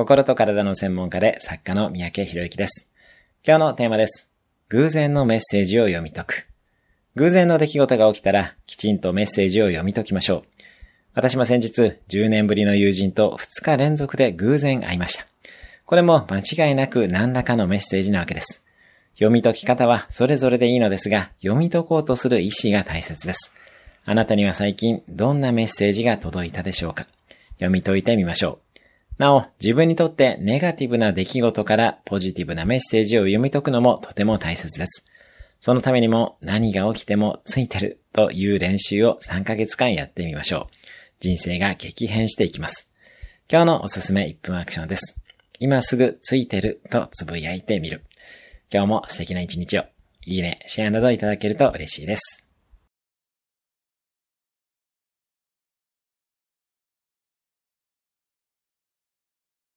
心と体の専門家で作家の三宅博之です。今日のテーマです。偶然のメッセージを読み解く。偶然の出来事が起きたら、きちんとメッセージを読み解きましょう。私も先日、10年ぶりの友人と2日連続で偶然会いました。これも間違いなく何らかのメッセージなわけです。読み解き方はそれぞれでいいのですが、読み解こうとする意志が大切です。あなたには最近どんなメッセージが届いたでしょうか読み解いてみましょう。なお、自分にとってネガティブな出来事からポジティブなメッセージを読み解くのもとても大切です。そのためにも何が起きてもついてるという練習を3ヶ月間やってみましょう。人生が激変していきます。今日のおすすめ1分アクションです。今すぐついてるとつぶやいてみる。今日も素敵な一日を。いいね、シェアなどいただけると嬉しいです。